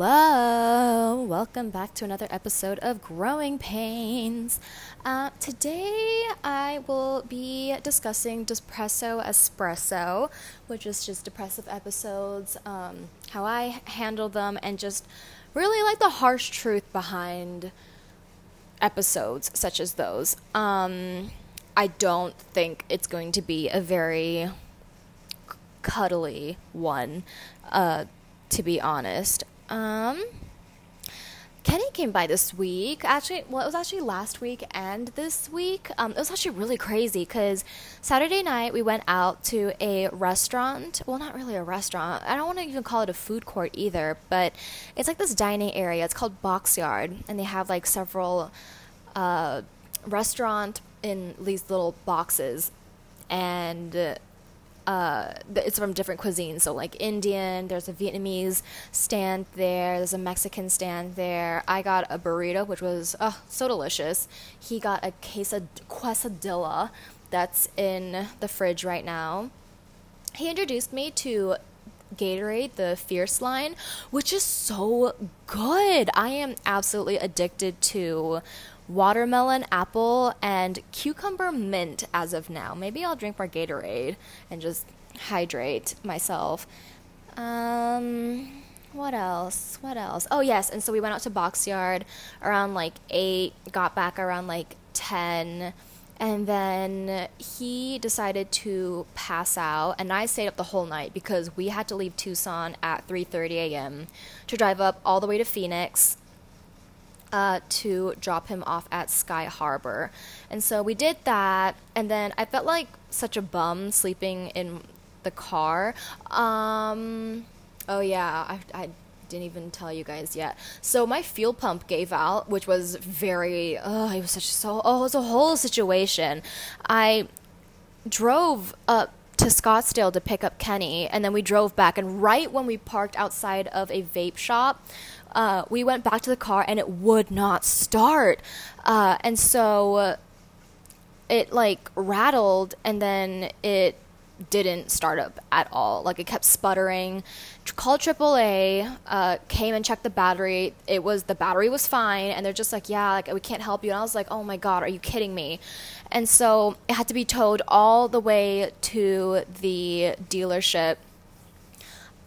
Hello, welcome back to another episode of Growing Pains. Uh, today I will be discussing Depresso Espresso, which is just depressive episodes, um, how I handle them, and just really like the harsh truth behind episodes such as those. Um, I don't think it's going to be a very cuddly one, uh, to be honest. Um, Kenny came by this week. Actually, well, it was actually last week and this week. Um, it was actually really crazy because Saturday night we went out to a restaurant. Well, not really a restaurant. I don't want to even call it a food court either, but it's like this dining area. It's called Boxyard, and they have like several uh, restaurant in these little boxes, and uh, it's from different cuisines. So like Indian, there's a Vietnamese stand there, there's a Mexican stand there. I got a burrito, which was oh, so delicious. He got a quesad- quesadilla that's in the fridge right now. He introduced me to Gatorade, the Fierce line, which is so good. I am absolutely addicted to watermelon, apple, and cucumber mint as of now. Maybe I'll drink more Gatorade and just hydrate myself. Um, what else? What else? Oh, yes. And so we went out to Boxyard around like 8, got back around like 10 and then he decided to pass out and i stayed up the whole night because we had to leave tucson at 3.30 a.m to drive up all the way to phoenix uh, to drop him off at Sky Harbor. And so we did that, and then I felt like such a bum sleeping in the car. Um, oh, yeah, I, I didn't even tell you guys yet. So my fuel pump gave out, which was very, oh, it was such so, oh, it was a whole situation. I drove up to Scottsdale to pick up Kenny, and then we drove back. And right when we parked outside of a vape shop, uh, we went back to the car and it would not start. Uh, and so it like rattled and then it didn't start up at all. Like it kept sputtering. Called AAA, uh, came and checked the battery. It was the battery was fine, and they're just like, yeah, like we can't help you. And I was like, oh my god, are you kidding me? And so it had to be towed all the way to the dealership,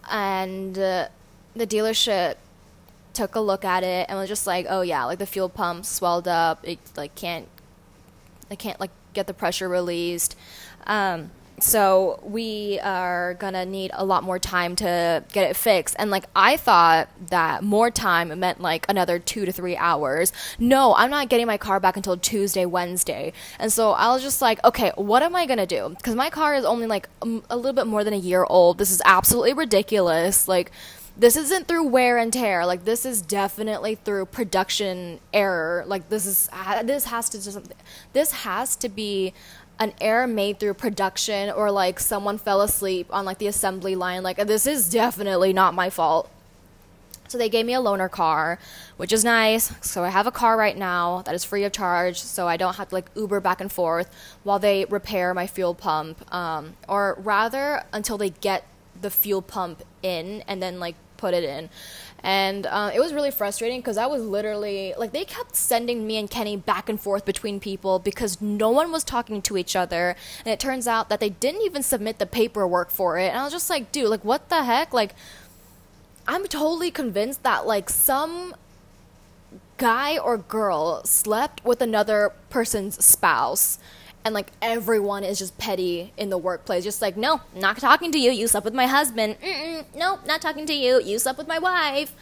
and uh, the dealership took a look at it and was just like, oh yeah, like the fuel pump swelled up. It like can't, I can't like get the pressure released. Um, so we are gonna need a lot more time to get it fixed. And like I thought that more time meant like another two to three hours. No, I'm not getting my car back until Tuesday, Wednesday. And so I was just like, okay, what am I gonna do? Because my car is only like a little bit more than a year old. This is absolutely ridiculous. Like this isn't through wear and tear. Like this is definitely through production error. Like this is this has to just this has to be an error made through production or like someone fell asleep on like the assembly line. Like this is definitely not my fault. So they gave me a loaner car which is nice. So i have a car right now that is free of charge so i don't have to like uber back and forth while they repair my fuel pump. Um, or rather until they get the fuel pump in and then like put it in. And uh, it was really frustrating because I was literally like they kept sending me and Kenny back and forth between people because no one was talking to each other. And it turns out that they didn't even submit the paperwork for it. And I was just like, dude, like what the heck? Like I'm totally convinced that like some guy or girl slept with another person's spouse and like everyone is just petty in the workplace. Just like no not talking to you. You slept with my husband. Mm-mm, nope not talking to you. You slept with my wife.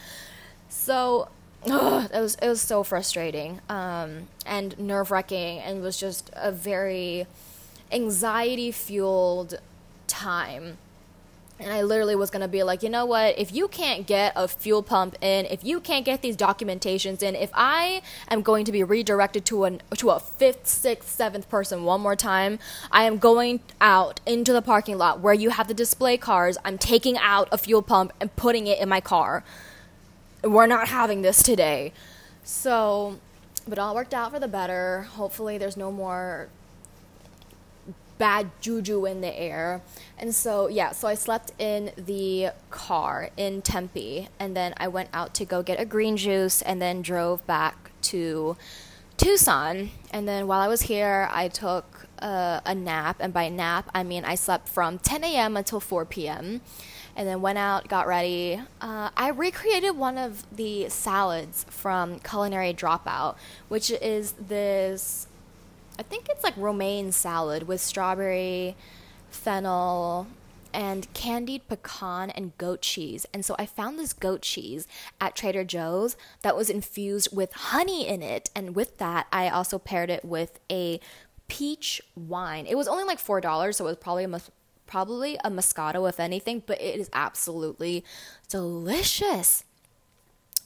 So ugh, it was it was so frustrating um, and nerve-wracking and was just a very anxiety fueled time and I literally was going to be like, you know what? If you can't get a fuel pump in, if you can't get these documentations in, if I am going to be redirected to an to a fifth, sixth, seventh person one more time, I am going out into the parking lot where you have the display cars. I'm taking out a fuel pump and putting it in my car. We're not having this today. So, but all worked out for the better. Hopefully, there's no more bad juju in the air. And so, yeah, so I slept in the car in Tempe and then I went out to go get a green juice and then drove back to Tucson. And then while I was here, I took uh, a nap. And by nap, I mean I slept from 10 a.m. until 4 p.m. And then went out, got ready. Uh, I recreated one of the salads from Culinary Dropout, which is this I think it's like romaine salad with strawberry, fennel, and candied pecan and goat cheese. And so I found this goat cheese at Trader Joe's that was infused with honey in it. And with that, I also paired it with a peach wine. It was only like $4, so it was probably a probably a Moscato if anything, but it is absolutely delicious.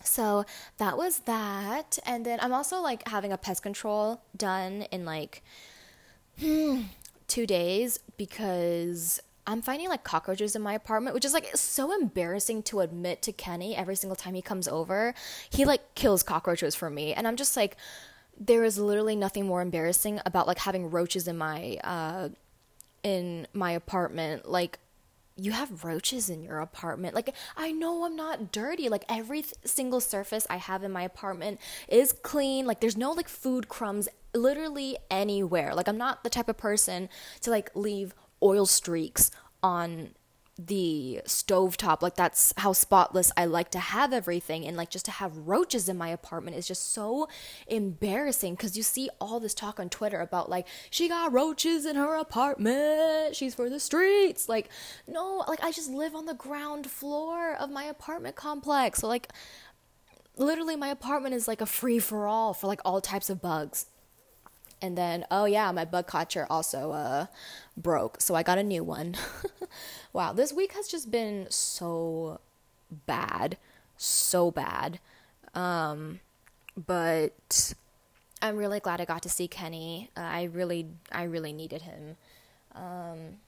So that was that. And then I'm also like having a pest control done in like two days because I'm finding like cockroaches in my apartment, which is like so embarrassing to admit to Kenny every single time he comes over. He like kills cockroaches for me. And I'm just like, there is literally nothing more embarrassing about like having roaches in my uh in my apartment. Like you have roaches in your apartment. Like, I know I'm not dirty. Like, every th- single surface I have in my apartment is clean. Like, there's no like food crumbs literally anywhere. Like, I'm not the type of person to like leave oil streaks on the stovetop like that's how spotless I like to have everything. And like just to have roaches in my apartment is just so embarrassing cuz you see all this talk on Twitter about like she got roaches in her apartment. She's for the streets. Like no like I just live on the ground floor of my apartment complex. So like literally my apartment is like a free for all for like all types of bugs and then, oh yeah, my bug catcher also uh, broke. So I got a new one. wow, this week has just been so bad. So bad. Um, but I'm really glad I got to see Kenny. Uh, I really, I really needed him. Um,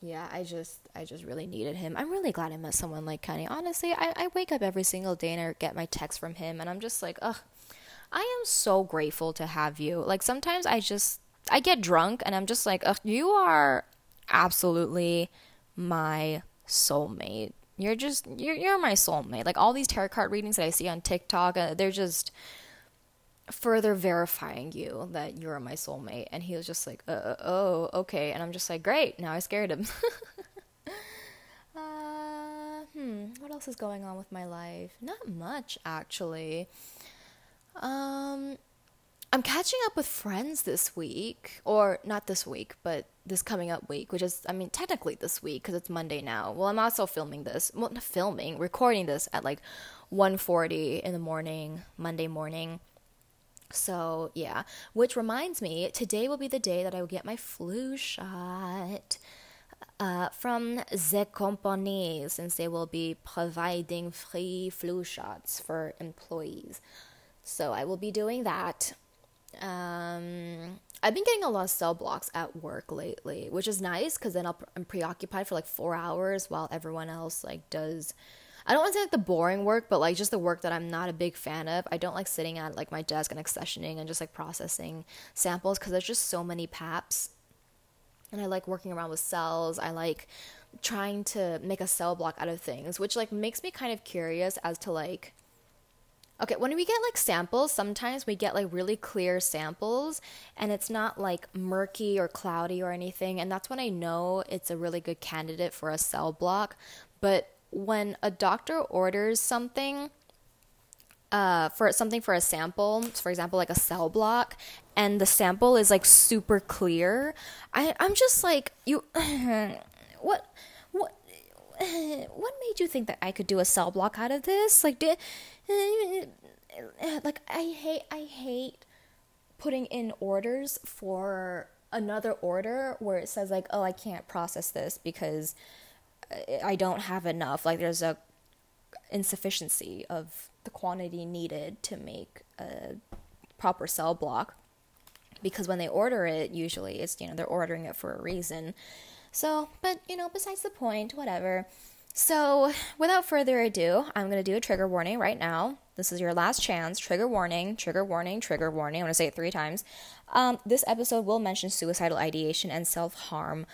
yeah, I just, I just really needed him. I'm really glad I met someone like Kenny. Honestly, I, I wake up every single day and I get my text from him, and I'm just like, ugh, I am so grateful to have you. Like sometimes I just I get drunk and I'm just like, you are absolutely my soulmate. You're just you're you're my soulmate. Like all these tarot card readings that I see on TikTok, uh, they're just further verifying you that you're my soulmate. And he was just like, uh, uh oh, okay. And I'm just like, great. Now I scared him. uh, hmm. What else is going on with my life? Not much, actually. Um, I'm catching up with friends this week, or not this week, but this coming up week, which is, I mean, technically this week because it's Monday now. Well, I'm also filming this, well, not filming, recording this at like 1:40 in the morning, Monday morning. So yeah, which reminds me, today will be the day that I will get my flu shot. Uh, from the company, since they will be providing free flu shots for employees. So I will be doing that. Um, I've been getting a lot of cell blocks at work lately, which is nice because then i am preoccupied for like four hours while everyone else like does. I don't want to say like the boring work, but like just the work that I'm not a big fan of. I don't like sitting at like my desk and accessioning and just like processing samples because there's just so many PAPs. And I like working around with cells. I like trying to make a cell block out of things, which like makes me kind of curious as to like Okay, when we get like samples, sometimes we get like really clear samples and it's not like murky or cloudy or anything. And that's when I know it's a really good candidate for a cell block. But when a doctor orders something, uh, for something for a sample, for example, like a cell block, and the sample is like super clear, I, I'm just like, you, what, what, made you think that I could do a cell block out of this? Like, did, like I hate I hate putting in orders for another order where it says like oh I can't process this because I don't have enough like there's a insufficiency of the quantity needed to make a proper cell block because when they order it usually it's you know they're ordering it for a reason so but you know besides the point whatever so, without further ado, I'm going to do a trigger warning right now. this is your last chance. Trigger warning, trigger warning, trigger warning. I'm going to say it three times. Um, this episode will mention suicidal ideation and self harm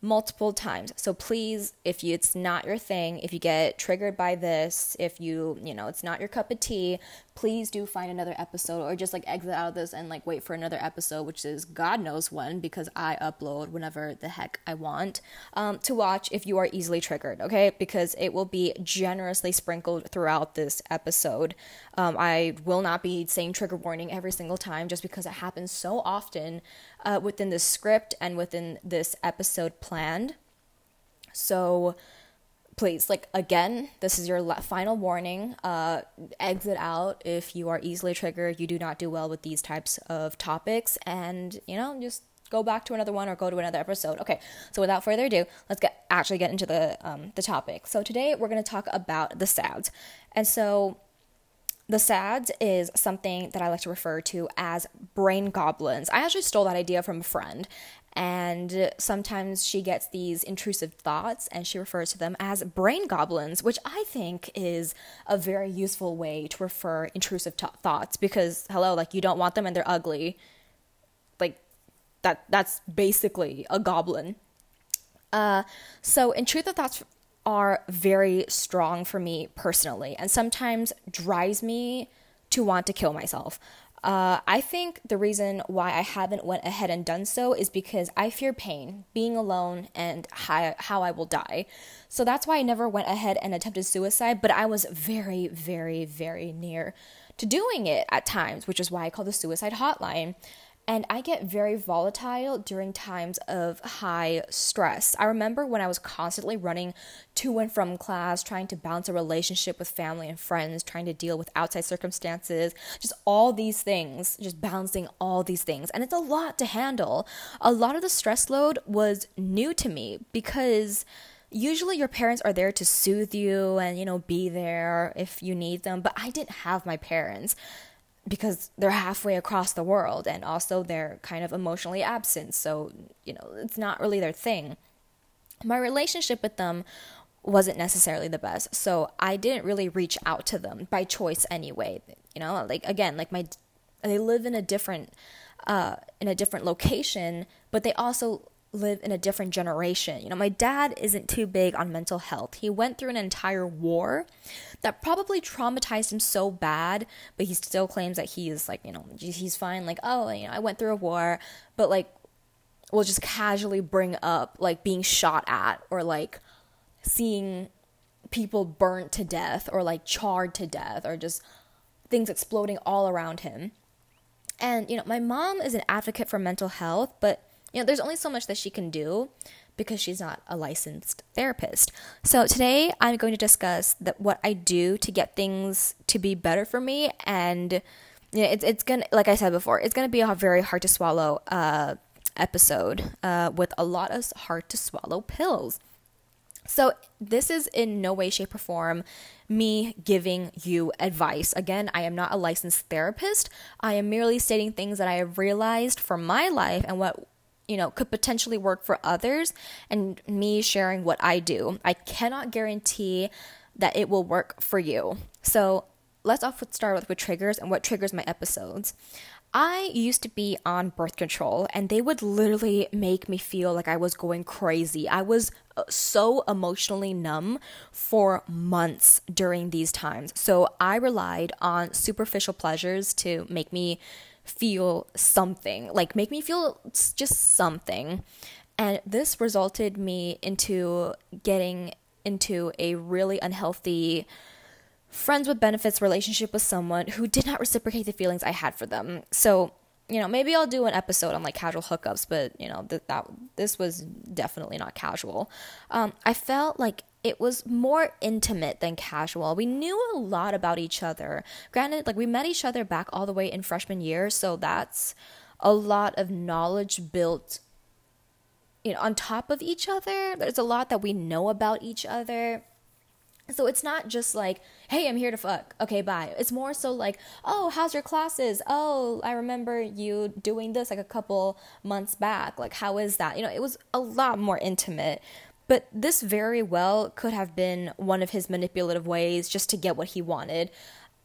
multiple times. So please, if you, it's not your thing, if you get triggered by this, if you, you know, it's not your cup of tea, please do find another episode or just like exit out of this and like wait for another episode, which is God knows when because I upload whenever the heck I want um, to watch if you are easily triggered, okay? Because it will be generously sprinkled throughout this episode. Um, I will not be saying trigger warning every single time just because it happens so often uh, within the script and within this episode planned. So, please like again this is your final warning uh, exit out if you are easily triggered you do not do well with these types of topics and you know just go back to another one or go to another episode. Okay so without further ado let's get actually get into the um, the topic. So today we're going to talk about the sads. And so the SADS is something that I like to refer to as brain goblins. I actually stole that idea from a friend, and sometimes she gets these intrusive thoughts and she refers to them as brain goblins, which I think is a very useful way to refer intrusive t- thoughts because, hello, like you don't want them and they're ugly. Like, that that's basically a goblin. Uh, so intrusive thoughts are very strong for me personally and sometimes drives me to want to kill myself. Uh, I think the reason why I haven't went ahead and done so is because I fear pain, being alone, and how, how I will die. So that's why I never went ahead and attempted suicide, but I was very, very, very near to doing it at times, which is why I call the suicide hotline and I get very volatile during times of high stress. I remember when I was constantly running to and from class, trying to balance a relationship with family and friends, trying to deal with outside circumstances, just all these things, just balancing all these things. And it's a lot to handle. A lot of the stress load was new to me because usually your parents are there to soothe you and you know be there if you need them but i didn't have my parents because they're halfway across the world and also they're kind of emotionally absent. So, you know, it's not really their thing. My relationship with them wasn't necessarily the best. So, I didn't really reach out to them by choice anyway. You know, like again, like my they live in a different uh in a different location, but they also live in a different generation. You know, my dad isn't too big on mental health. He went through an entire war that probably traumatized him so bad, but he still claims that he is like, you know, he's fine. Like, oh, you know, I went through a war, but like, will just casually bring up like being shot at or like seeing people burnt to death or like charred to death or just things exploding all around him. And, you know, my mom is an advocate for mental health, but you know, there's only so much that she can do because she's not a licensed therapist. So today I'm going to discuss that what I do to get things to be better for me and you know, it's it's gonna like I said before, it's gonna be a very hard to swallow uh, episode uh, with a lot of hard to swallow pills. So, this is in no way, shape, or form me giving you advice. Again, I am not a licensed therapist. I am merely stating things that I have realized from my life and what you know, could potentially work for others and me sharing what I do. I cannot guarantee that it will work for you. So let's off with start with what triggers and what triggers my episodes. I used to be on birth control and they would literally make me feel like I was going crazy. I was uh, so emotionally numb for months during these times. So I relied on superficial pleasures to make me feel something, like make me feel just something. And this resulted me into getting into a really unhealthy friends with benefits relationship with someone who did not reciprocate the feelings I had for them. So, you know, maybe I'll do an episode on like casual hookups, but you know, th- that this was definitely not casual. Um, I felt like it was more intimate than casual. We knew a lot about each other. Granted, like we met each other back all the way in freshman year, so that's a lot of knowledge built you know on top of each other. There's a lot that we know about each other. So it's not just like, hey, I'm here to fuck. Okay, bye. It's more so like, oh, how's your classes? Oh, I remember you doing this like a couple months back. Like, how is that? You know, it was a lot more intimate. But this very well could have been one of his manipulative ways just to get what he wanted.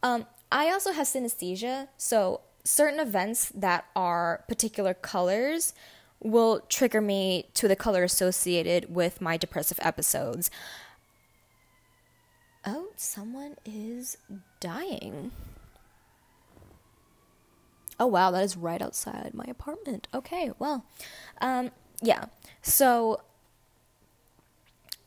Um, I also have synesthesia, so certain events that are particular colors will trigger me to the color associated with my depressive episodes. Oh, someone is dying. Oh wow, that is right outside my apartment. Okay, well, um, yeah. So,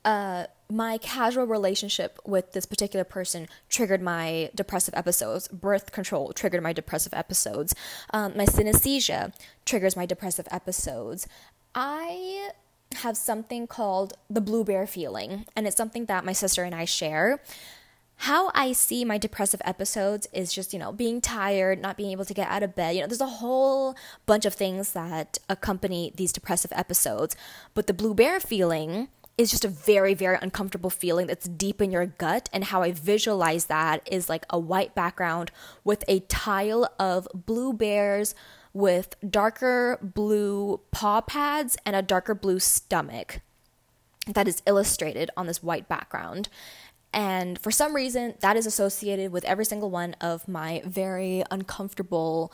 uh, my casual relationship with this particular person triggered my depressive episodes. Birth control triggered my depressive episodes. Um, my synesthesia triggers my depressive episodes. I have something called the blue bear feeling, and it's something that my sister and I share. How I see my depressive episodes is just, you know, being tired, not being able to get out of bed. You know, there's a whole bunch of things that accompany these depressive episodes. But the blue bear feeling is just a very, very uncomfortable feeling that's deep in your gut. And how I visualize that is like a white background with a tile of blue bears with darker blue paw pads and a darker blue stomach that is illustrated on this white background. And for some reason, that is associated with every single one of my very uncomfortable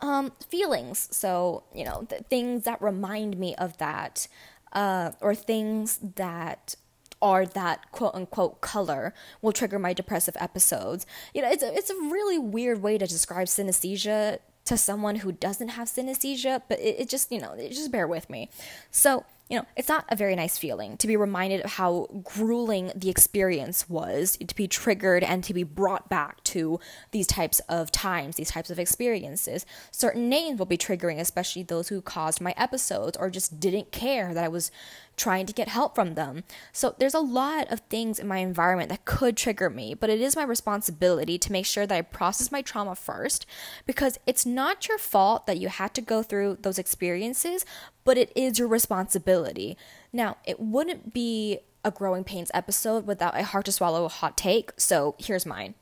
um, feelings. So, you know, things that remind me of that uh, or things that are that quote unquote color will trigger my depressive episodes. You know, it's a, it's a really weird way to describe synesthesia to someone who doesn't have synesthesia, but it, it just, you know, it just bear with me. So, you know, it's not a very nice feeling to be reminded of how grueling the experience was, to be triggered and to be brought back to these types of times, these types of experiences. Certain names will be triggering, especially those who caused my episodes or just didn't care that I was trying to get help from them. So there's a lot of things in my environment that could trigger me, but it is my responsibility to make sure that I process my trauma first because it's not your fault that you had to go through those experiences, but it is your responsibility. Now, it wouldn't be a growing pains episode without a hard to swallow hot take, so here's mine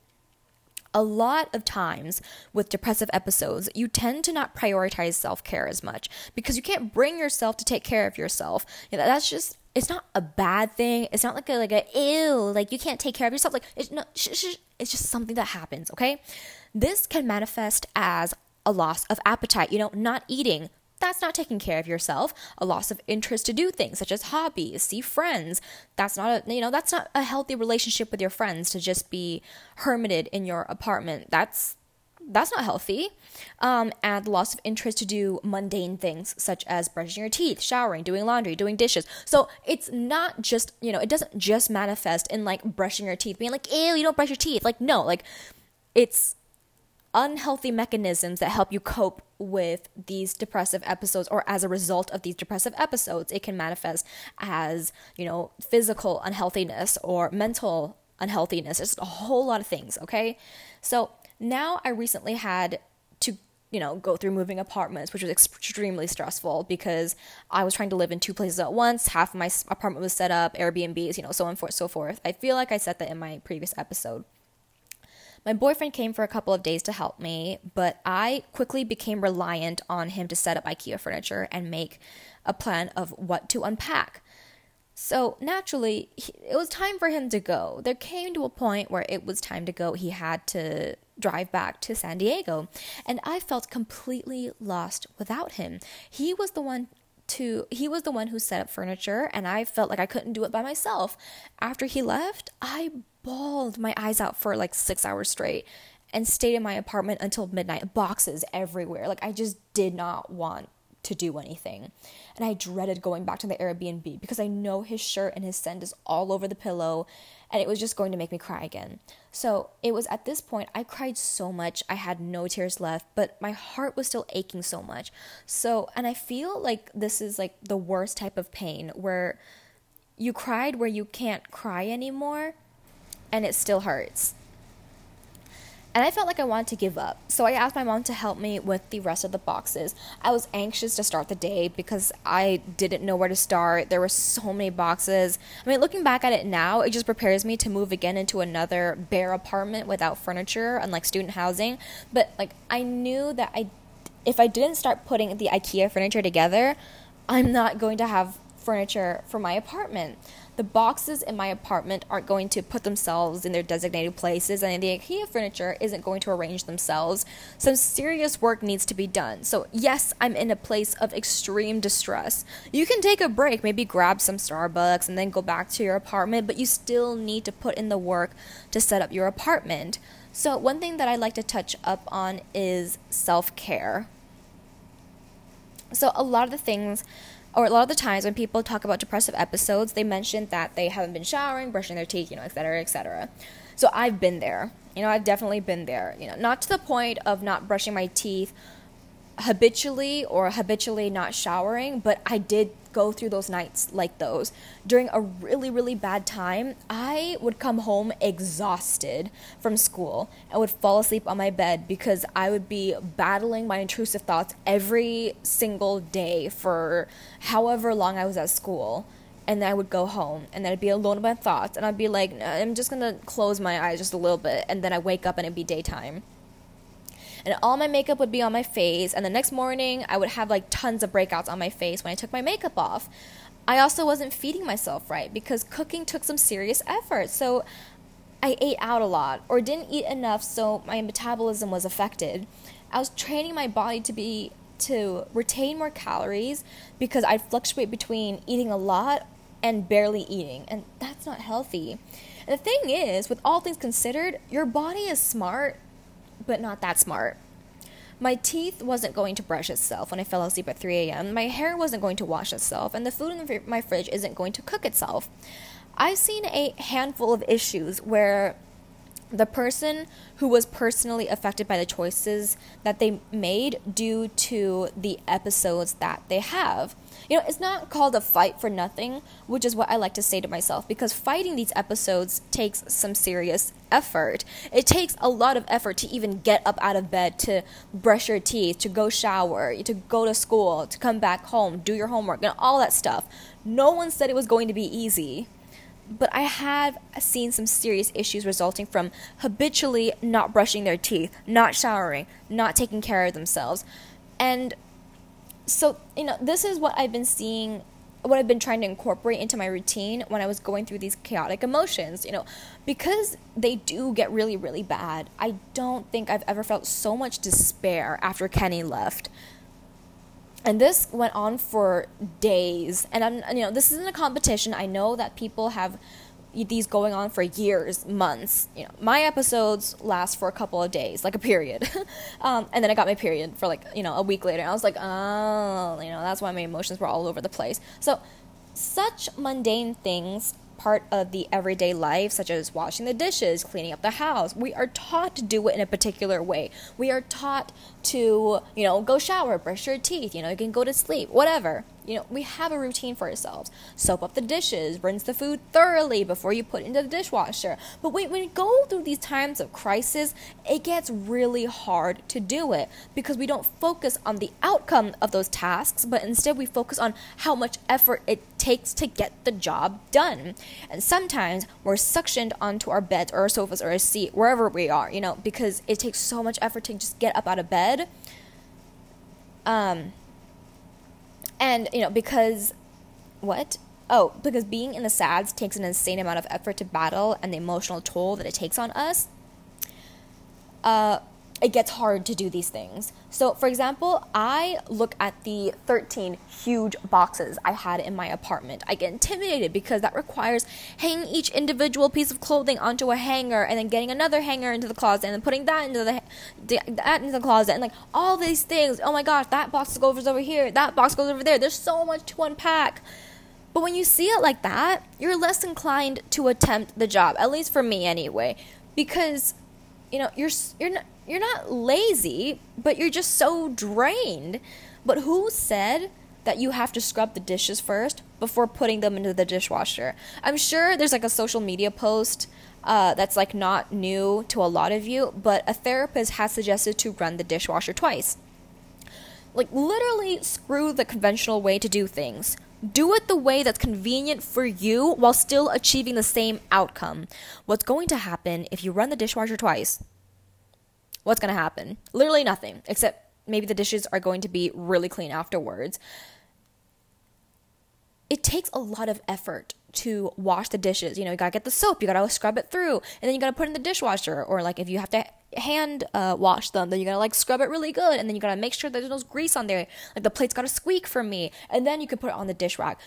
a lot of times with depressive episodes, you tend to not prioritize self care as much because you can't bring yourself to take care of yourself. You know, that's just it's not a bad thing. It's not like a like a ew, like you can't take care of yourself. Like it's no, sh- sh- it's just something that happens. Okay, this can manifest as a loss of appetite. You know, not eating, that's not taking care of yourself. A loss of interest to do things such as hobbies, see friends. That's not a you know, that's not a healthy relationship with your friends to just be hermited in your apartment. That's that's not healthy. Um, and loss of interest to do mundane things such as brushing your teeth, showering, doing laundry, doing dishes. So it's not just, you know, it doesn't just manifest in like brushing your teeth, being like, ew, you don't brush your teeth. Like, no, like it's unhealthy mechanisms that help you cope with these depressive episodes or as a result of these depressive episodes it can manifest as you know physical unhealthiness or mental unhealthiness. It's a whole lot of things okay? So now i recently had to you know go through moving apartments which was extremely stressful because i was trying to live in two places at once. Half of my apartment was set up airbnbs you know so on and so forth. I feel like i said that in my previous episode my boyfriend came for a couple of days to help me, but I quickly became reliant on him to set up IKEA furniture and make a plan of what to unpack. So naturally, it was time for him to go. There came to a point where it was time to go. He had to drive back to San Diego, and I felt completely lost without him. He was the one to he was the one who set up furniture and I felt like I couldn't do it by myself. After he left, I bawled my eyes out for like 6 hours straight and stayed in my apartment until midnight, boxes everywhere. Like I just did not want to do anything. And I dreaded going back to the Airbnb because I know his shirt and his scent is all over the pillow and it was just going to make me cry again. So it was at this point, I cried so much, I had no tears left, but my heart was still aching so much. So, and I feel like this is like the worst type of pain where you cried where you can't cry anymore and it still hurts and I felt like I wanted to give up. So I asked my mom to help me with the rest of the boxes. I was anxious to start the day because I didn't know where to start. There were so many boxes. I mean, looking back at it now, it just prepares me to move again into another bare apartment without furniture, unlike student housing. But like I knew that I if I didn't start putting the IKEA furniture together, I'm not going to have furniture for my apartment. The boxes in my apartment aren't going to put themselves in their designated places, and the IKEA furniture isn't going to arrange themselves. Some serious work needs to be done. So, yes, I'm in a place of extreme distress. You can take a break, maybe grab some Starbucks, and then go back to your apartment, but you still need to put in the work to set up your apartment. So, one thing that I like to touch up on is self care. So, a lot of the things, or a lot of the times when people talk about depressive episodes, they mention that they haven't been showering, brushing their teeth, you know, etc., etc. So, I've been there. You know, I've definitely been there. You know, not to the point of not brushing my teeth habitually or habitually not showering, but I did go through those nights like those. During a really, really bad time, I would come home exhausted from school and would fall asleep on my bed because I would be battling my intrusive thoughts every single day for however long I was at school. And then I would go home and then I'd be alone with my thoughts and I'd be like, I'm just gonna close my eyes just a little bit and then I wake up and it'd be daytime and all my makeup would be on my face. And the next morning, I would have like tons of breakouts on my face when I took my makeup off. I also wasn't feeding myself right because cooking took some serious effort. So I ate out a lot or didn't eat enough, so my metabolism was affected. I was training my body to be to retain more calories because I'd fluctuate between eating a lot and barely eating, and that's not healthy. And the thing is, with all things considered, your body is smart but not that smart. My teeth wasn't going to brush itself when I fell asleep at 3 a.m. My hair wasn't going to wash itself, and the food in my fridge isn't going to cook itself. I've seen a handful of issues where the person who was personally affected by the choices that they made due to the episodes that they have. You know, it's not called a fight for nothing, which is what I like to say to myself, because fighting these episodes takes some serious effort. It takes a lot of effort to even get up out of bed, to brush your teeth, to go shower, to go to school, to come back home, do your homework, and all that stuff. No one said it was going to be easy but I have seen some serious issues resulting from habitually not brushing their teeth, not showering, not taking care of themselves. And so, you know, this is what I've been seeing, what I've been trying to incorporate into my routine when I was going through these chaotic emotions. You know, because they do get really, really bad, I don't think I've ever felt so much despair after Kenny left. And this went on for days. And i'm you know this isn't a competition. I know that people have these going on for years months you know my episodes last for a couple of days like a period um, and then i got my period for like you know a week later and i was like oh you know that's why my emotions were all over the place so such mundane things part of the everyday life, such as washing the dishes, cleaning up the house. We are taught to do it in a particular way. We are taught to, you know, go shower, brush your teeth, you know, you can go to sleep, whatever. You know, we have a routine for ourselves. Soap up the dishes, rinse the food thoroughly before you put it into the dishwasher. But when, we go through these times of crisis, it gets really hard to do it because we don't focus on the outcome of those tasks, but instead we focus on how much effort it takes to get the job done. And sometimes we're suctioned onto our beds or our sofas or a seat, wherever we are, you know, because it takes so much effort to just get up out of bed. Um, and, you know, because what? Oh, because being in the SADS takes an insane amount of effort to battle and the emotional toll that it takes on us. Uh, it gets hard to do these things. So, for example, I look at the 13 huge boxes I had in my apartment. I get intimidated because that requires hanging each individual piece of clothing onto a hanger and then getting another hanger into the closet and then putting that into the that into the closet and like all these things. Oh my gosh, that box goes over here, that box goes over there. There's so much to unpack. But when you see it like that, you're less inclined to attempt the job, at least for me anyway, because you know, you're you're not you're not lazy, but you're just so drained. But who said that you have to scrub the dishes first before putting them into the dishwasher? I'm sure there's like a social media post uh, that's like not new to a lot of you, but a therapist has suggested to run the dishwasher twice. Like, literally, screw the conventional way to do things. Do it the way that's convenient for you while still achieving the same outcome. What's going to happen if you run the dishwasher twice? What's going to happen? Literally nothing, except maybe the dishes are going to be really clean afterwards. it takes a lot of effort to wash the dishes. You know, you gotta get the soap, you gotta scrub it through, and then you gotta put in the dishwasher. Or like if you have to hand uh, wash them, then you gotta like scrub it really good, and then you gotta make sure there's no grease on there. Like the plate's gotta squeak for me, and then you can put it on the dish rack.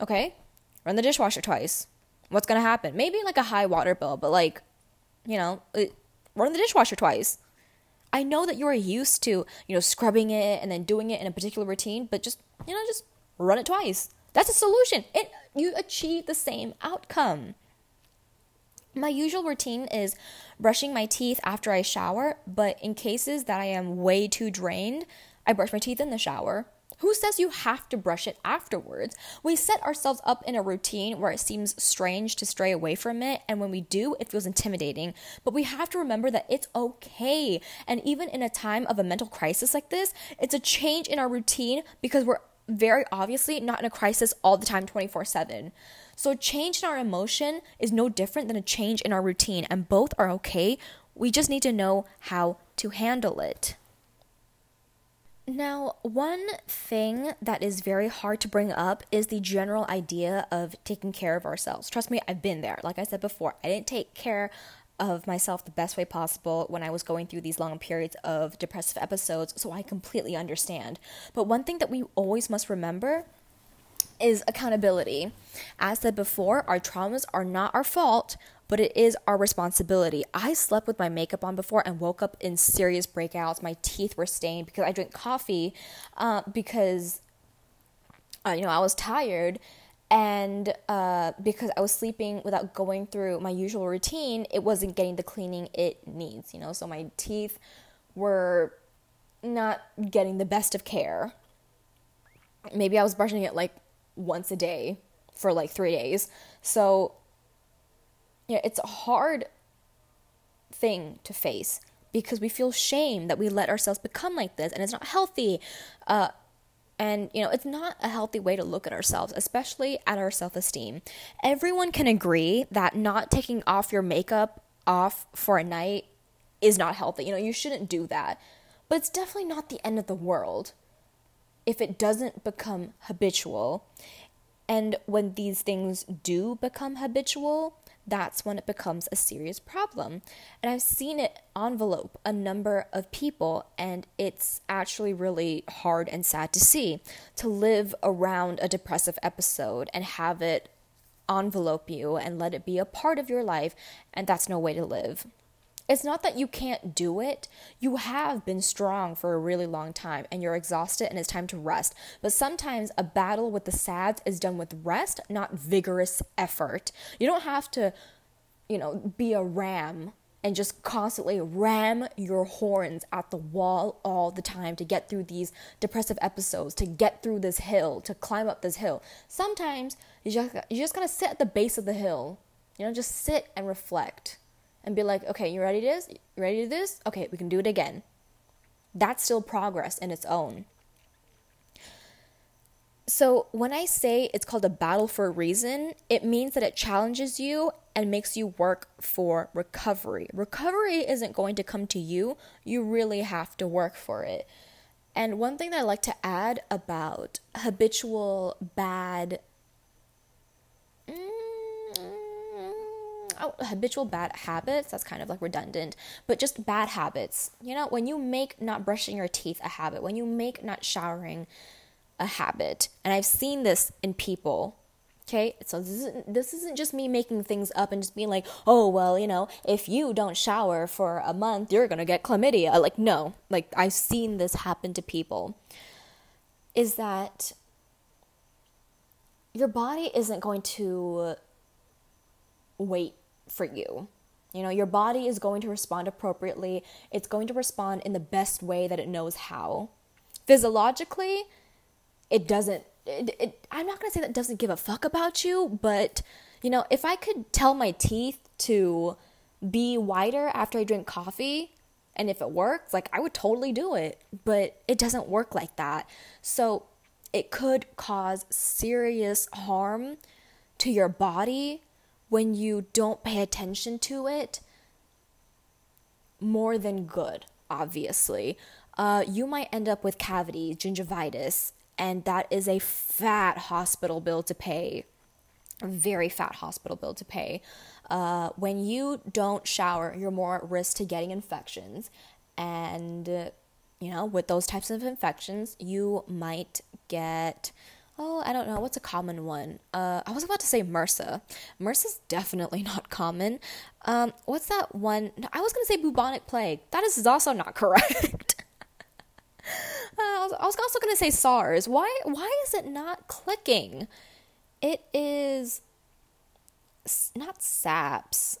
Okay, run the dishwasher twice. What's gonna happen? Maybe like a high water bill, but like, you know, it, run the dishwasher twice. I know that you are used to, you know, scrubbing it and then doing it in a particular routine, but just, you know, just run it twice. That's a solution. It you achieve the same outcome. My usual routine is brushing my teeth after I shower, but in cases that I am way too drained, I brush my teeth in the shower. Who says you have to brush it afterwards? We set ourselves up in a routine where it seems strange to stray away from it, and when we do, it feels intimidating. But we have to remember that it's okay. And even in a time of a mental crisis like this, it's a change in our routine because we're very obviously not in a crisis all the time 24 7. So, a change in our emotion is no different than a change in our routine, and both are okay. We just need to know how to handle it. Now, one thing that is very hard to bring up is the general idea of taking care of ourselves. Trust me, I've been there. Like I said before, I didn't take care of myself the best way possible when I was going through these long periods of depressive episodes, so I completely understand. But one thing that we always must remember is accountability. As said before, our traumas are not our fault, but it is our responsibility. I slept with my makeup on before and woke up in serious breakouts. My teeth were stained because I drank coffee uh, because, uh, you know, I was tired and uh, because I was sleeping without going through my usual routine, it wasn't getting the cleaning it needs, you know. So my teeth were not getting the best of care. Maybe I was brushing it like once a day for like three days. So, yeah, it's a hard thing to face because we feel shame that we let ourselves become like this and it's not healthy. Uh, and, you know, it's not a healthy way to look at ourselves, especially at our self esteem. Everyone can agree that not taking off your makeup off for a night is not healthy. You know, you shouldn't do that. But it's definitely not the end of the world if it doesn't become habitual. And when these things do become habitual, that's when it becomes a serious problem. And I've seen it envelope a number of people, and it's actually really hard and sad to see to live around a depressive episode and have it envelope you and let it be a part of your life, and that's no way to live. It's not that you can't do it. You have been strong for a really long time and you're exhausted and it's time to rest. But sometimes a battle with the SADS is done with rest, not vigorous effort. You don't have to, you know, be a ram and just constantly ram your horns at the wall all the time to get through these depressive episodes, to get through this hill, to climb up this hill. Sometimes you just you just gotta sit at the base of the hill. You know, just sit and reflect and be like, okay, you ready to this? You ready to this? Okay, we can do it again. That's still progress in its own. So, when I say it's called a battle for a reason, it means that it challenges you and makes you work for recovery. Recovery isn't going to come to you, you really have to work for it. And one thing that I like to add about habitual bad mm, oh, habitual bad habits, that's kind of like redundant, but just bad habits. You know, when you make not brushing your teeth a habit, when you make not showering a habit, and I've seen this in people. Okay, so this isn't, this isn't just me making things up and just being like, oh, well, you know, if you don't shower for a month, you're gonna get chlamydia. Like, no, like, I've seen this happen to people. Is that your body isn't going to wait for you. You know, your body is going to respond appropriately. It's going to respond in the best way that it knows how. Physiologically, it doesn't it, it, I'm not going to say that doesn't give a fuck about you, but you know, if I could tell my teeth to be whiter after I drink coffee, and if it works, like I would totally do it, but it doesn't work like that. So it could cause serious harm to your body when you don't pay attention to it more than good, obviously. Uh, you might end up with cavities, gingivitis, and that is a fat hospital bill to pay. A very fat hospital bill to pay. Uh, when you don't shower, you're more at risk to getting infections. And, uh, you know, with those types of infections, you might get oh, I don't know, what's a common one? Uh, I was about to say MRSA. MRSA's definitely not common. Um, what's that one? I was going to say bubonic plague. That is also not correct. uh, I, was, I was also going to say SARS. Why, why is it not clicking? It is not SAPS.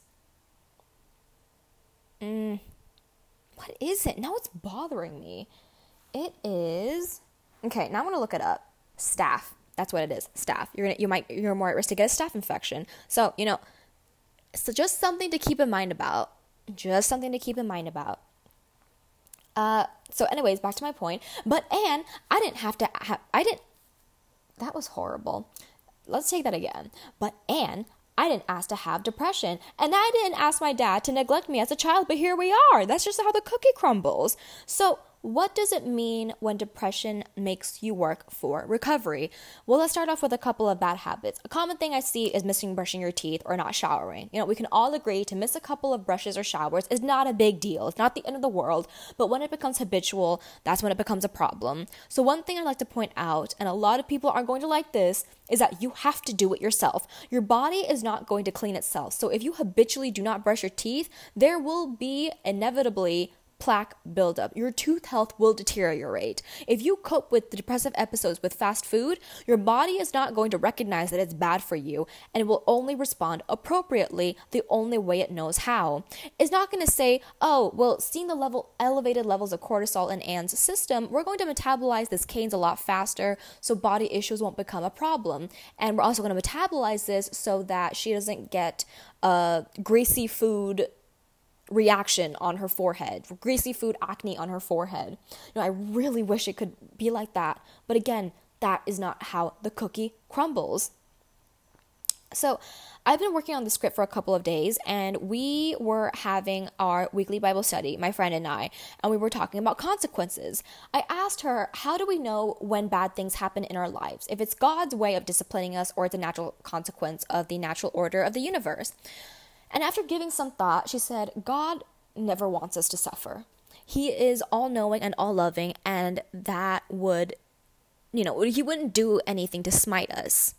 Mm, what is it? Now it's bothering me. It is. Okay, now I'm going to look it up staph. That's what it is. Staph. You're gonna you might you're more at risk to get a staph infection. So, you know, so just something to keep in mind about. Just something to keep in mind about. Uh, so anyways, back to my point. But and I didn't have to have I didn't that was horrible. Let's take that again. But and I didn't ask to have depression, and I didn't ask my dad to neglect me as a child, but here we are. That's just how the cookie crumbles. So, what does it mean when depression makes you work for recovery? Well, let's start off with a couple of bad habits. A common thing I see is missing brushing your teeth or not showering. You know, we can all agree to miss a couple of brushes or showers is not a big deal. It's not the end of the world, but when it becomes habitual, that's when it becomes a problem. So, one thing I'd like to point out, and a lot of people aren't going to like this, is that you have to do it yourself. Your body is not going to clean itself. So, if you habitually do not brush your teeth, there will be inevitably plaque buildup. Your tooth health will deteriorate. If you cope with depressive episodes with fast food, your body is not going to recognize that it's bad for you and it will only respond appropriately the only way it knows how. It's not going to say, "Oh, well, seeing the level elevated levels of cortisol in Anne's system, we're going to metabolize this Cane's a lot faster so body issues won't become a problem." And we're also going to metabolize this so that she doesn't get uh, greasy food reaction on her forehead, greasy food acne on her forehead. You know, I really wish it could be like that. But again, that is not how the cookie crumbles. So, I've been working on the script for a couple of days, and we were having our weekly Bible study, my friend and I, and we were talking about consequences. I asked her, How do we know when bad things happen in our lives? If it's God's way of disciplining us or it's a natural consequence of the natural order of the universe? And after giving some thought, she said, God never wants us to suffer. He is all knowing and all loving, and that would, you know, He wouldn't do anything to smite us.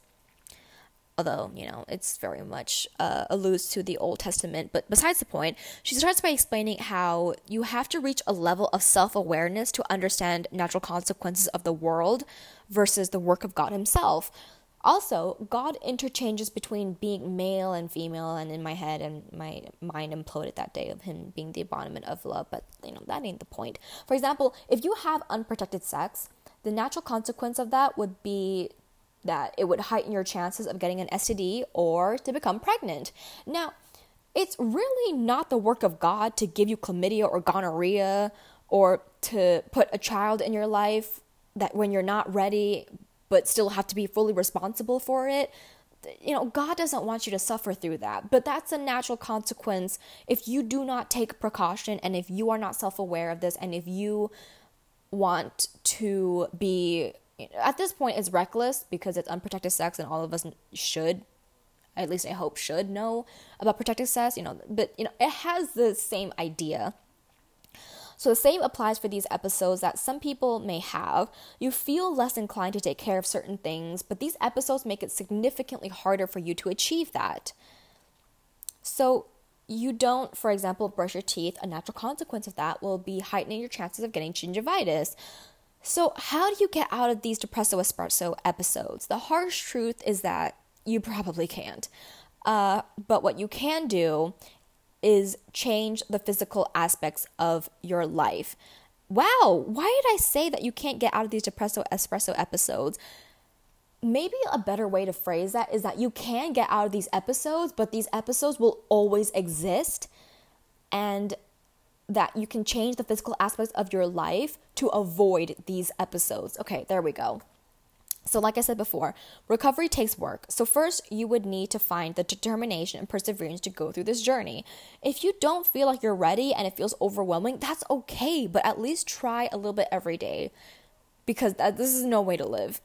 Although, you know, it's very much uh, alludes to the Old Testament. But besides the point, she starts by explaining how you have to reach a level of self awareness to understand natural consequences of the world versus the work of God Himself. Also, God interchanges between being male and female, and in my head and my mind imploded that day of him being the embodiment of love, but you know, that ain't the point. For example, if you have unprotected sex, the natural consequence of that would be that it would heighten your chances of getting an STD or to become pregnant. Now, it's really not the work of God to give you chlamydia or gonorrhea or to put a child in your life that when you're not ready but still have to be fully responsible for it you know, God doesn't want you to suffer through that, but that's a natural consequence if you do not take precaution and if you are not self aware of this and if you want to be, at this point, it's reckless because it's unprotected sex and all of us should, at least I hope, should know about protected sex, you know, but, you know, it has the same idea. So the same applies for these episodes that some people may have. You feel less inclined to take care of certain things, but these episodes make it significantly harder for you to achieve that. So you don't, for example, brush your teeth, a natural consequence of that will be heightening your chances of getting gingivitis. So, how do you get out of these depresso espresso episodes? The harsh truth is that you probably can't. Uh, but what you can do is change the physical aspects of your life. Wow, why did I say that you can't get out of these depresso espresso episodes? Maybe a better way to phrase that is that you can get out of these episodes, but these episodes will always exist and that you can change the physical aspects of your life to avoid these episodes. Okay, there we go. So, like I said before, recovery takes work. So, first, you would need to find the determination and perseverance to go through this journey. If you don't feel like you're ready and it feels overwhelming, that's okay, but at least try a little bit every day. because that, this is no way to live.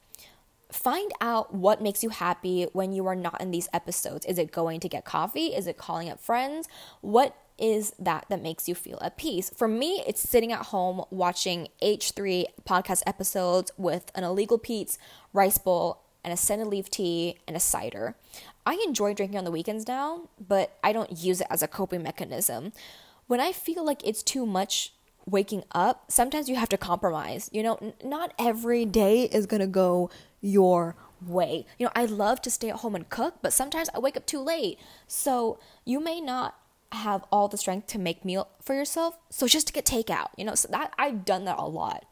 Find out what makes you happy when you are not in these episodes. Is it going to get coffee? Is it calling up friends? What is that that makes you feel at peace? For me, it's sitting at home watching H3 podcast episodes with an Illegal Pete's rice bowl and a scented leaf tea and a cider. I enjoy drinking on the weekends now, but I don't use it as a coping mechanism. When I feel like it's too much waking up, sometimes you have to compromise. You know, not every day is going to go your way. You know, I love to stay at home and cook, but sometimes I wake up too late. So, you may not have all the strength to make meal for yourself. So just to get takeout, you know, so that I've done that a lot.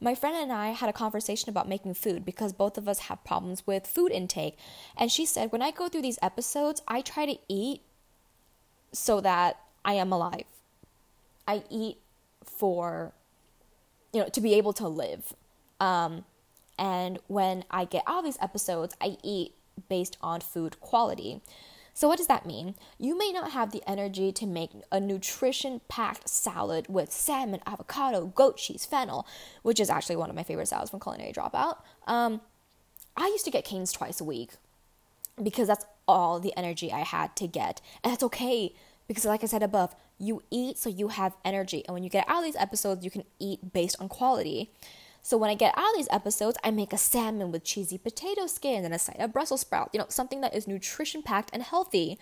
My friend and I had a conversation about making food because both of us have problems with food intake. And she said, when I go through these episodes, I try to eat so that I am alive. I eat for, you know, to be able to live. Um, and when I get out of these episodes, I eat based on food quality. So, what does that mean? You may not have the energy to make a nutrition packed salad with salmon, avocado, goat cheese, fennel, which is actually one of my favorite salads from Culinary Dropout. Um, I used to get Cane's twice a week because that's all the energy I had to get. And that's okay because, like I said above, you eat so you have energy. And when you get out of these episodes, you can eat based on quality. So when I get out of these episodes, I make a salmon with cheesy potato skins and a side of Brussels sprout, you know, something that is nutrition packed and healthy.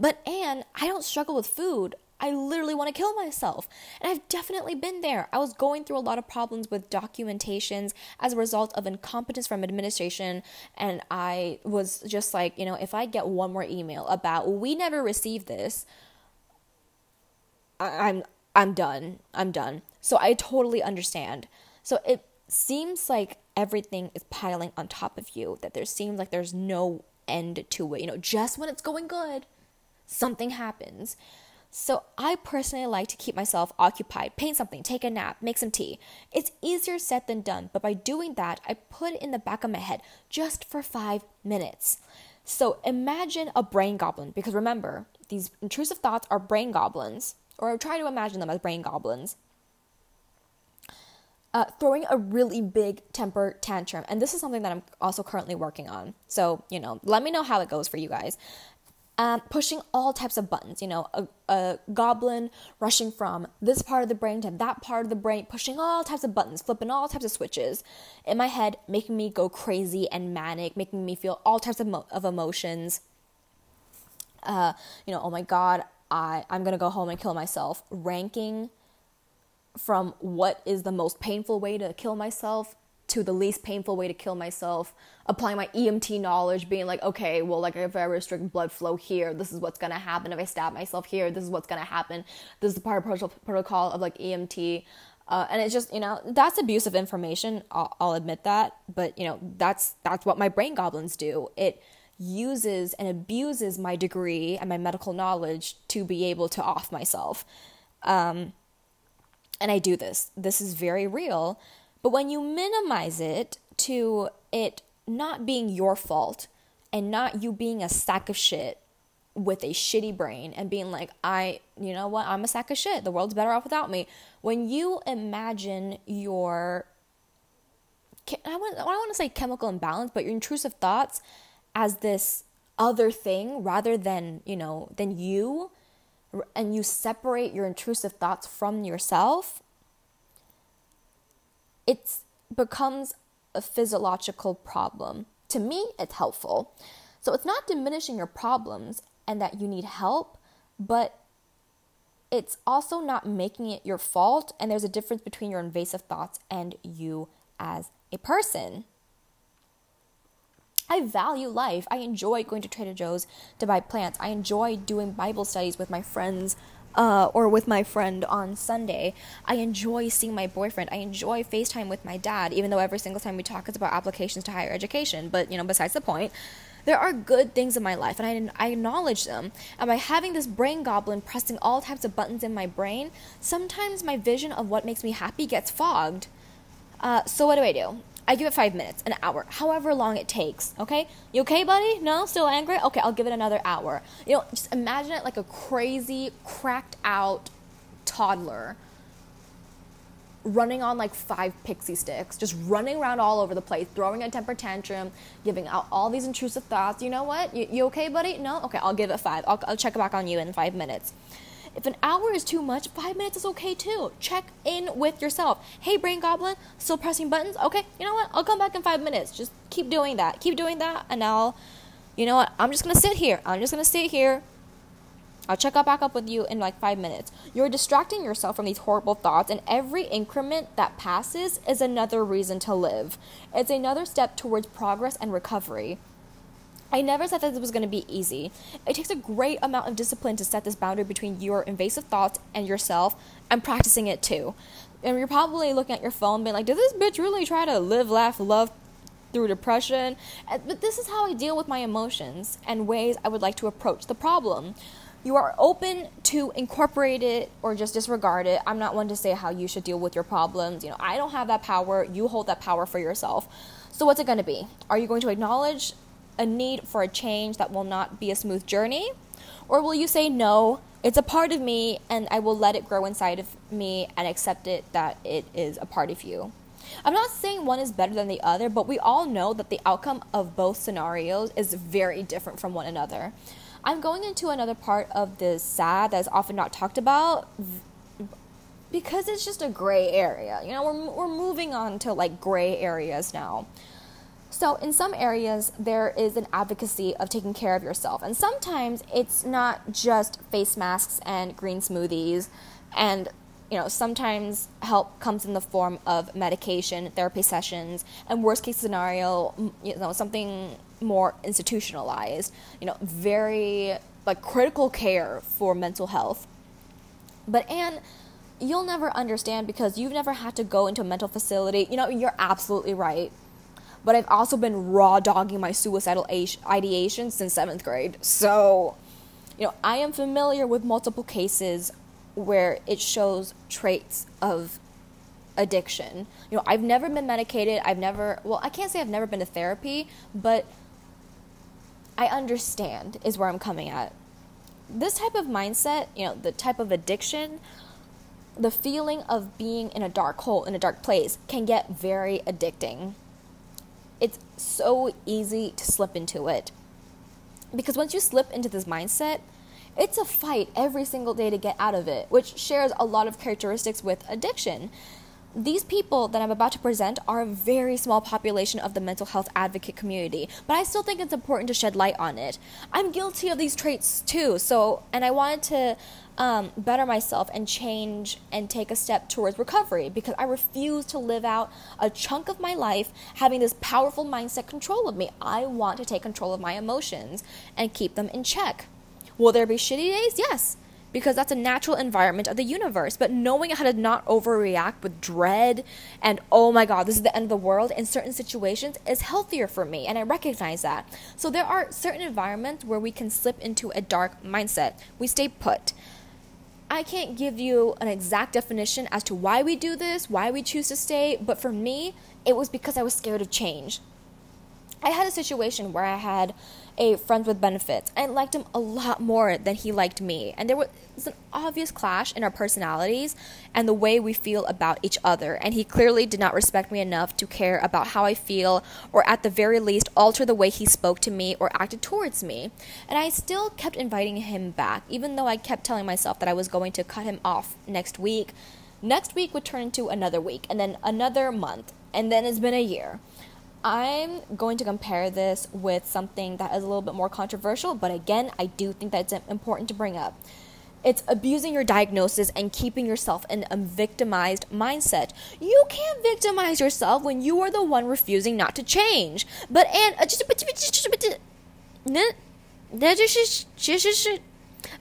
But Anne, I don't struggle with food. I literally want to kill myself. And I've definitely been there. I was going through a lot of problems with documentations as a result of incompetence from administration. And I was just like, you know, if I get one more email about we never received this, I- I'm I'm done. I'm done. So I totally understand. So it seems like everything is piling on top of you, that there seems like there's no end to it. You know, just when it's going good, something happens. So I personally like to keep myself occupied, paint something, take a nap, make some tea. It's easier said than done, but by doing that, I put it in the back of my head just for five minutes. So imagine a brain goblin, because remember, these intrusive thoughts are brain goblins, or try to imagine them as brain goblins uh, throwing a really big temper tantrum. And this is something that I'm also currently working on. So, you know, let me know how it goes for you guys. Um, pushing all types of buttons, you know, a, a, goblin rushing from this part of the brain to that part of the brain, pushing all types of buttons, flipping all types of switches in my head, making me go crazy and manic, making me feel all types of, mo- of emotions. Uh, you know, oh my God, I, I'm gonna go home and kill myself. Ranking from what is the most painful way to kill myself to the least painful way to kill myself, applying my EMT knowledge, being like, okay, well, like if I restrict blood flow here, this is what's gonna happen. If I stab myself here, this is what's gonna happen. This is the part of protocol of like EMT. Uh, and it's just you know that's abusive information. I'll, I'll admit that, but you know that's that's what my brain goblins do. It uses and abuses my degree and my medical knowledge to be able to off myself. Um, and I do this. This is very real. But when you minimize it to it not being your fault and not you being a sack of shit with a shitty brain and being like, I, you know what, I'm a sack of shit. The world's better off without me. When you imagine your, I want, I want to say chemical imbalance, but your intrusive thoughts as this other thing rather than, you know, than you, and you separate your intrusive thoughts from yourself, it becomes a physiological problem. To me, it's helpful. So it's not diminishing your problems and that you need help, but it's also not making it your fault. And there's a difference between your invasive thoughts and you as a person. I value life. I enjoy going to Trader Joe's to buy plants. I enjoy doing Bible studies with my friends uh, or with my friend on Sunday. I enjoy seeing my boyfriend. I enjoy FaceTime with my dad, even though every single time we talk, it's about applications to higher education. But, you know, besides the point, there are good things in my life and I, I acknowledge them. And by having this brain goblin pressing all types of buttons in my brain, sometimes my vision of what makes me happy gets fogged. Uh, so, what do I do? I give it five minutes, an hour, however long it takes. Okay, you okay, buddy? No, still angry? Okay, I'll give it another hour. You know, just imagine it like a crazy, cracked out toddler running on like five Pixy Stix, just running around all over the place, throwing a temper tantrum, giving out all these intrusive thoughts. You know what? You, you okay, buddy? No? Okay, I'll give it five. I'll, I'll check back on you in five minutes. If an hour is too much, five minutes is okay too. Check in with yourself. Hey, brain goblin, still pressing buttons? Okay, you know what? I'll come back in five minutes. Just keep doing that. Keep doing that, and I'll, you know what? I'm just gonna sit here. I'm just gonna sit here I'll check up back up with you in like five minutes. You're distracting yourself from these horrible thoughts, and every increment that passes is another reason to live. It's another step towards progress and recovery. I never said that this was going to be easy. It takes a great amount of discipline to set this boundary between your invasive thoughts and yourself. I'm practicing it too. And you're probably looking at your phone being like, did this bitch really try to live, laugh, love through depression? Uh, but this is how I deal with my emotions and ways I would like to approach the problem you are open to incorporate it or just disregard it. I'm not one to say how you should deal with your problems. You know, I don't have that power. You hold that power for yourself. So what's it going to be? Are you going to acknowledge a need for a change that will not be a smooth journey? Or will you say no, it's a part of me and I will let it grow inside of me and accept it that it is a part of you? I'm not saying one is better than the other, but we all know that the outcome of both scenarios is very different from one another. I'm going into another part of the sad that is often not talked about because it's just a gray area. You know, we're, we're moving on to like gray areas now. So, in some areas, there is an advocacy of taking care of yourself. And sometimes it's not just face masks and green smoothies. And, you know, sometimes help comes in the form of medication, therapy sessions, and worst case scenario, you know, something more institutionalized, you know, very like critical care for mental health. But Anne, you'll never understand because you've never had to go into a mental facility. You know, you're absolutely right. But I've also been raw dogging my suicidal ideation since seventh grade. So, you know, I am familiar with multiple cases where it shows traits of addiction. You know, I've never been medicated. I've never, well, I can't say I've never been to therapy, but I understand is where I'm coming at. This type of mindset, you know, the type of addiction, the feeling of being in a dark hole, in a dark place, can get very addicting. It's so easy to slip into it. Because once you slip into this mindset, it's a fight every single day to get out of it, which shares a lot of characteristics with addiction these people that I'm about to present are a very small population of the mental health advocate community, but I still think it's important to shed light on it. I'm guilty of these traits too, so, and I wanted to um, better myself and change and take a step towards recovery because I refuse to live out a chunk of my life having this powerful mindset control of me. I want to take control of my emotions and keep them in check. Will there be shitty days? Yes because that's a natural environment of the universe. But knowing how to not overreact with dread and, oh my God, this is the end of the world in certain situations is healthier for me. And I recognize that. So there are certain environments where we can slip into a dark mindset. We stay put. I can't give you an exact definition as to why we do this, why we choose to stay, but for me, it was because I was scared of change. I had a situation where I had a friend with benefits. I liked him a lot more than he liked me. And there was an obvious clash in our personalities and the way we feel about each other. And he clearly did not respect me enough to care about how I feel, or at the very least, alter the way he spoke to me or acted towards me. And I still kept inviting him back, even though I kept telling myself that I was going to cut him off next week. Next week would turn into another week, and then another month, and then it's been a year. I'm going to compare this with something that is a little bit more controversial, but again, I do think that it's important to bring up. It's abusing your diagnosis and keeping yourself in a victimized mindset. You can't victimize yourself when you are the one refusing not to change. But and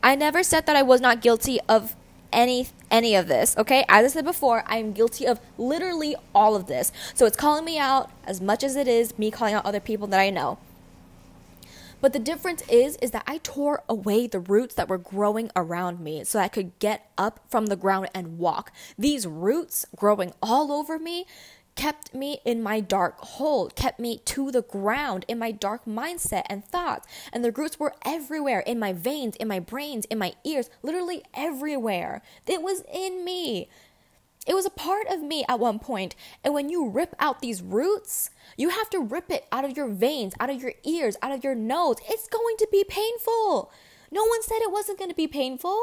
I never said that I was not guilty of any any of this, okay? As I said before, I am guilty of literally all of this. So it's calling me out as much as it is me calling out other people that I know. But the difference is is that I tore away the roots that were growing around me so I could get up from the ground and walk. These roots growing all over me kept me in my dark hole, kept me to the ground in my dark mindset and thoughts. And the roots were everywhere in my veins, in my brains, in my ears, literally everywhere. It was in me. It was a part of me at one point. And when you rip out these roots, you have to rip it out of your veins, out of your ears, out of your nose. It's going to be painful. No one said it wasn't going to be painful.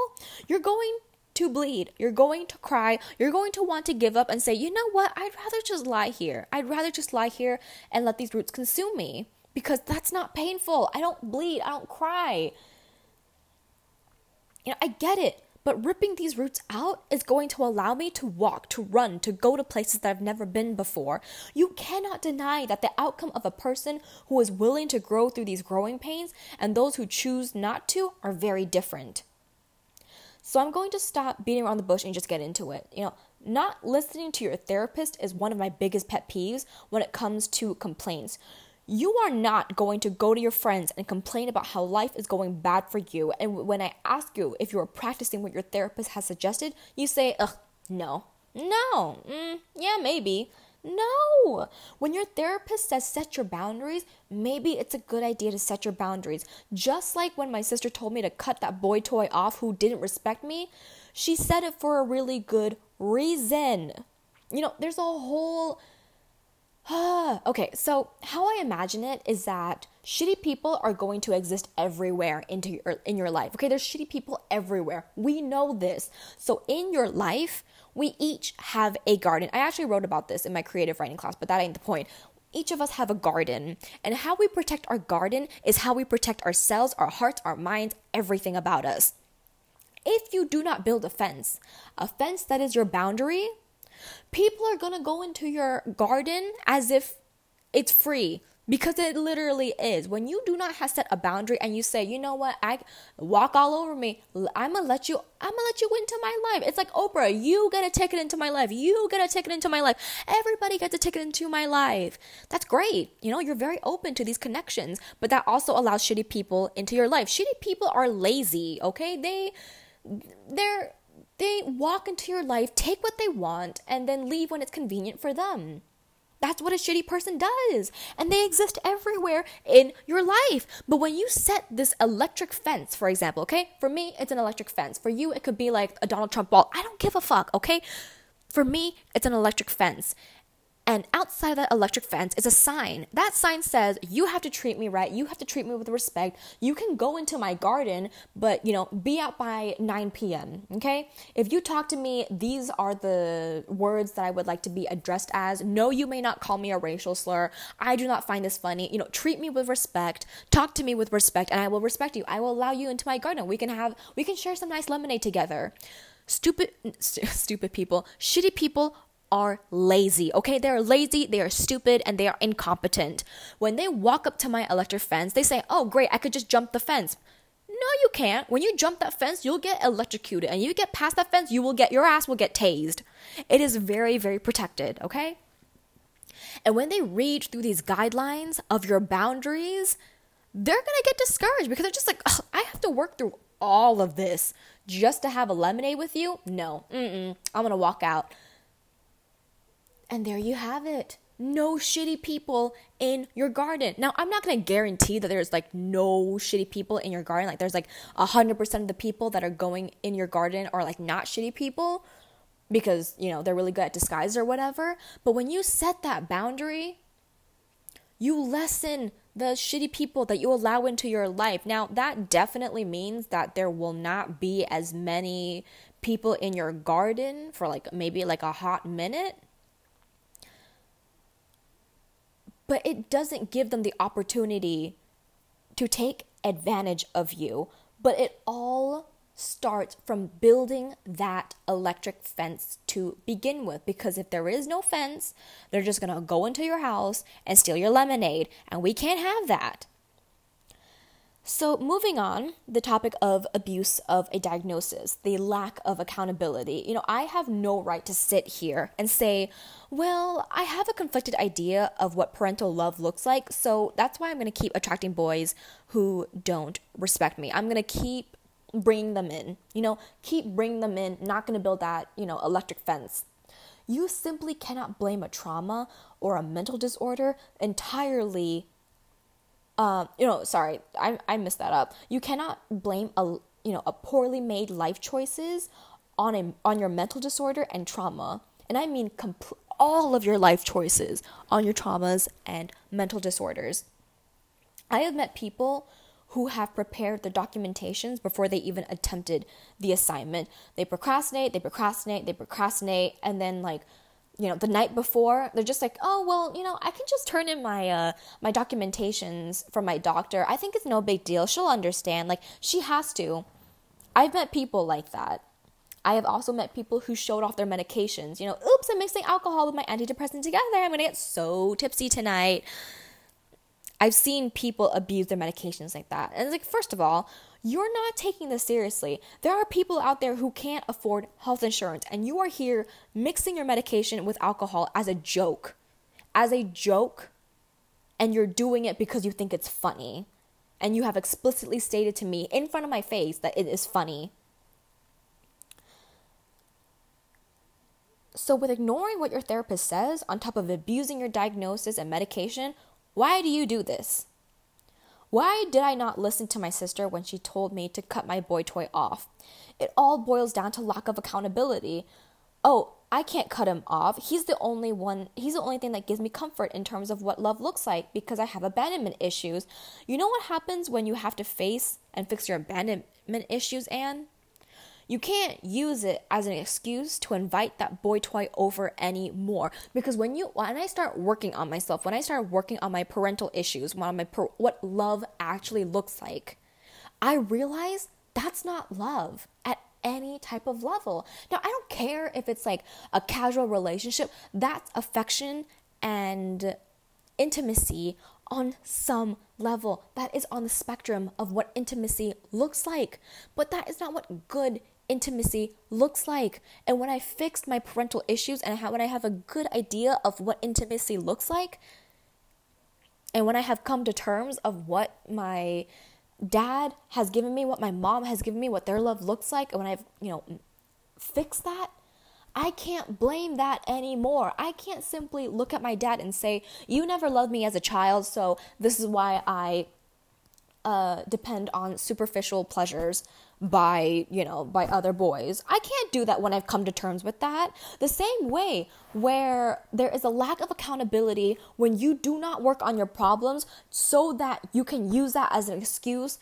You're going to bleed. You're going to cry. You're going to want to give up and say, you know what? I'd rather just lie here. I'd rather just lie here and let these roots consume me because that's not painful. I don't bleed. I don't cry. You know, I get it. But ripping these roots out is going to allow me to walk, to run, to go to places that I've never been before. You cannot deny that the outcome of a person who is willing to grow through these growing pains and those who choose not to are very different. So I'm going to stop beating around the bush and just get into it. You know, not listening to your therapist is one of my biggest pet peeves when it comes to complaints. You are not going to go to your friends and complain about how life is going bad for you. And when I ask you if you are practicing what your therapist has suggested, you say, ugh, no. No. Mm, yeah, maybe. No. When your therapist says set your boundaries, maybe it's a good idea to set your boundaries. Just like when my sister told me to cut that boy toy off who didn't respect me, she said it for a really good reason. You know, there's a whole okay, so how I imagine it is that shitty people are going to exist everywhere into your, in your life. Okay, there's shitty people everywhere. We know this. So in your life, we each have a garden. I actually wrote about this in my creative writing class, but that ain't the point. Each of us have a garden, and how we protect our garden is how we protect ourselves, our hearts, our minds, everything about us. If you do not build a fence, a fence that is your boundary, people are gonna go into your garden as if it's free because it literally is. When you do not have set a boundary and you say, you know what, I walk all over me, I'm gonna let you, I'm gonna let you into my life. It's like Oprah, you get a ticket into my life, you get a ticket into my life, everybody gets a ticket into my life. That's great. You know, you're very open to these connections, but that also allows shitty people into your life. Shitty people are lazy, okay? They, they're, they walk into your life, take what they want, and then leave when it's convenient for them. That's what a shitty person does. And they exist everywhere in your life. But when you set this electric fence, for example, okay? For me, it's an electric fence. For you, it could be like a Donald Trump wall. I don't give a fuck, okay? For me, it's an electric fence. And outside of that electric fence is a sign. That sign says, You have to treat me right. You have to treat me with respect. You can go into my garden, but, you know, be out by 9 p.m. Okay? If you talk to me, these are the words that I would like to be addressed as. No, you may not call me a racial slur. I do not find this funny. You know, treat me with respect. Talk to me with respect, and I will respect you. I will allow you into my garden. We can have, we can share some nice lemonade together stupid st- stupid people shitty people are lazy. Okay, they're lazy, they are stupid, and they are incompetent. When they walk up to my electric fence, they say, Oh, great, I could just jump the fence. No, you can't. When you jump that fence, you'll get electrocuted, and you get past that fence, you will get your ass will get tased. It is very, very protected, okay? And when they read through these guidelines of your boundaries, they're gonna get discouraged because they're just like, I have to work through all of this just to have a lemonade with you? No, Mm-mm. I'm gonna walk out. And there you have it. No shitty people in your garden. Now, I'm not to guarantee that there's like no shitty people in your garden. Like, there's like 100% of the people that are going in your garden are like not shitty people because, you know, they're really good at disguise or whatever. But when you set that boundary, you lessen the shitty people that you allow into your life. Now, that definitely means that there will not be as many people in your garden for like maybe like a hot minute but it doesn't give them the opportunity to take advantage of you. But it all starts from building that electric fence to begin with. Because if there is no fence, they're just gonna go into your house and steal your lemonade, and we can't have that. So, moving on, the topic of abuse of a diagnosis, the lack of accountability. You know, I have no right to sit here and say, well, I have a conflicted idea of what parental love looks like, so that's why I'm going to keep attracting boys who don't respect me. I'm going to keep bringing them in, you know, keep bringing them in, not going to build that, you know, electric fence. You simply cannot blame a trauma or a mental disorder entirely um, you know, sorry, I, I messed that up. You cannot blame a you know a poorly made life choices on a on your mental disorder and trauma. and I mean compl- all of your life choices on your traumas and mental disorders. I have met people who have prepared their documentations before they even attempted the assignment. They procrastinate, they procrastinate, they procrastinate, and then like you know the night before they're just like oh well you know i can just turn in my uh my documentations from my doctor. I think it's no big deal. She'll understand. Like she has to. I've met people like that. I have also met people who showed off their medications. You know oops i'm mixing alcohol with my antidepressant together. I'm gonna get so tipsy tonight. I've seen people abuse their medications like that. And it's like, first of all, you're not taking this seriously. There are people out there who can't afford health insurance, and you are here mixing your medication with alcohol as a joke. As a joke, and you're doing it because you think it's funny. And you have explicitly stated to me in front of my face that it is funny. So, with ignoring what your therapist says, on top of abusing your diagnosis and medication, why do you do this? Why did I not listen to my sister when she told me to cut my boy toy off? It all boils down to lack of accountability. Oh, I can't cut him off. He's the only one, he's the only thing that gives me comfort in terms of what love looks like because I have abandonment issues. You know what happens when you have to face and fix your abandonment issues, Anne? You can't use it as an excuse to invite that boy toy over anymore. Because when you when I start working on myself, when I start working on my parental issues, on my what love actually looks like, I realize that's not love at any type of level. Now, I don't care if it's like a casual relationship, that's affection and intimacy on some level. That is on the spectrum of what intimacy looks like. But that is not what good intimacy looks like. And when I fixed my parental issues and when I have a good idea of what intimacy looks like, and when I have come to terms of what my dad has given me, what my mom has given me, what their love looks like, and when I've, you know, fixed that, I can't blame that anymore. I can't simply look at my dad and say, You never loved me as a child, so this is why I uh, depend on superficial pleasures by, you know, by other boys. I can't do that when I've come to terms with that. The same way where there is a lack of accountability when you do not work on your problems so that you can use that as an excuse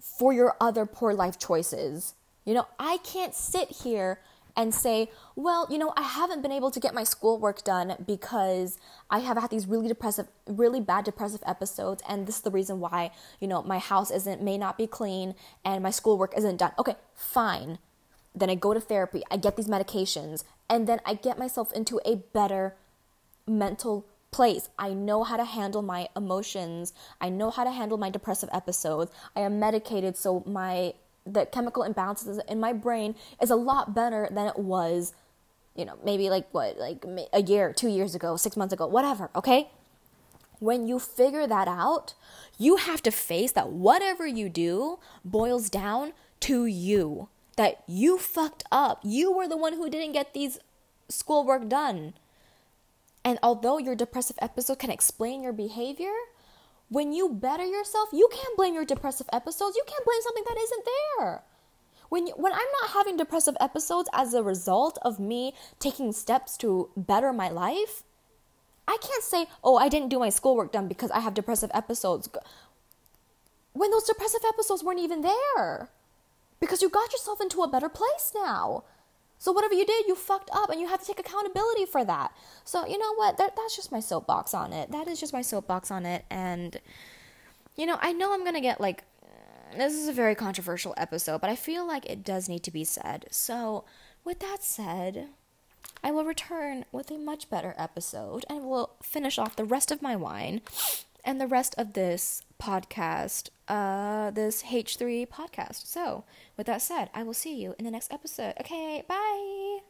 for your other poor life choices. You know, I can't sit here and say, well, you know, I haven't been able to get my schoolwork done because I have had these really depressive, really bad depressive episodes, and this is the reason why, you know, my house isn't, may not be clean and my schoolwork isn't done. Okay, fine. Then I go to therapy, I get these medications, and then I get myself into a better mental place. I know how to handle my emotions. I know how to handle my depressive episodes. I am medicated so my the chemical imbalances in my brain is a lot better than it was, you know, maybe like what, like a year, two years ago, six months ago, whatever, okay? When you figure that out, you have to face that whatever you do boils down to you. That you fucked up. You were the one who didn't get these schoolwork done. And although your depressive episode can explain your behavior, when you better yourself, you can't blame your depressive episodes. You can't blame something that isn't there. When, you, when I'm not having depressive episodes as a result of me taking steps to better my life, I can't say, oh, I didn't do my schoolwork done because I have depressive episodes. When those depressive episodes weren't even there. Because you got yourself into a better place now. So whatever you did, you fucked up and you have to take accountability for that. So you know what? That, that's just my soapbox on it. That is just my soapbox on it. And, you know, I know I'm to get like, this is a very controversial episode, but I feel like it does need to be said. So with that said, I will return with a much better episode and we'll finish off the rest of my wine and the rest of this podcast, uh, this H3 podcast. So, with that said, I will see you in the next episode. Okay, bye.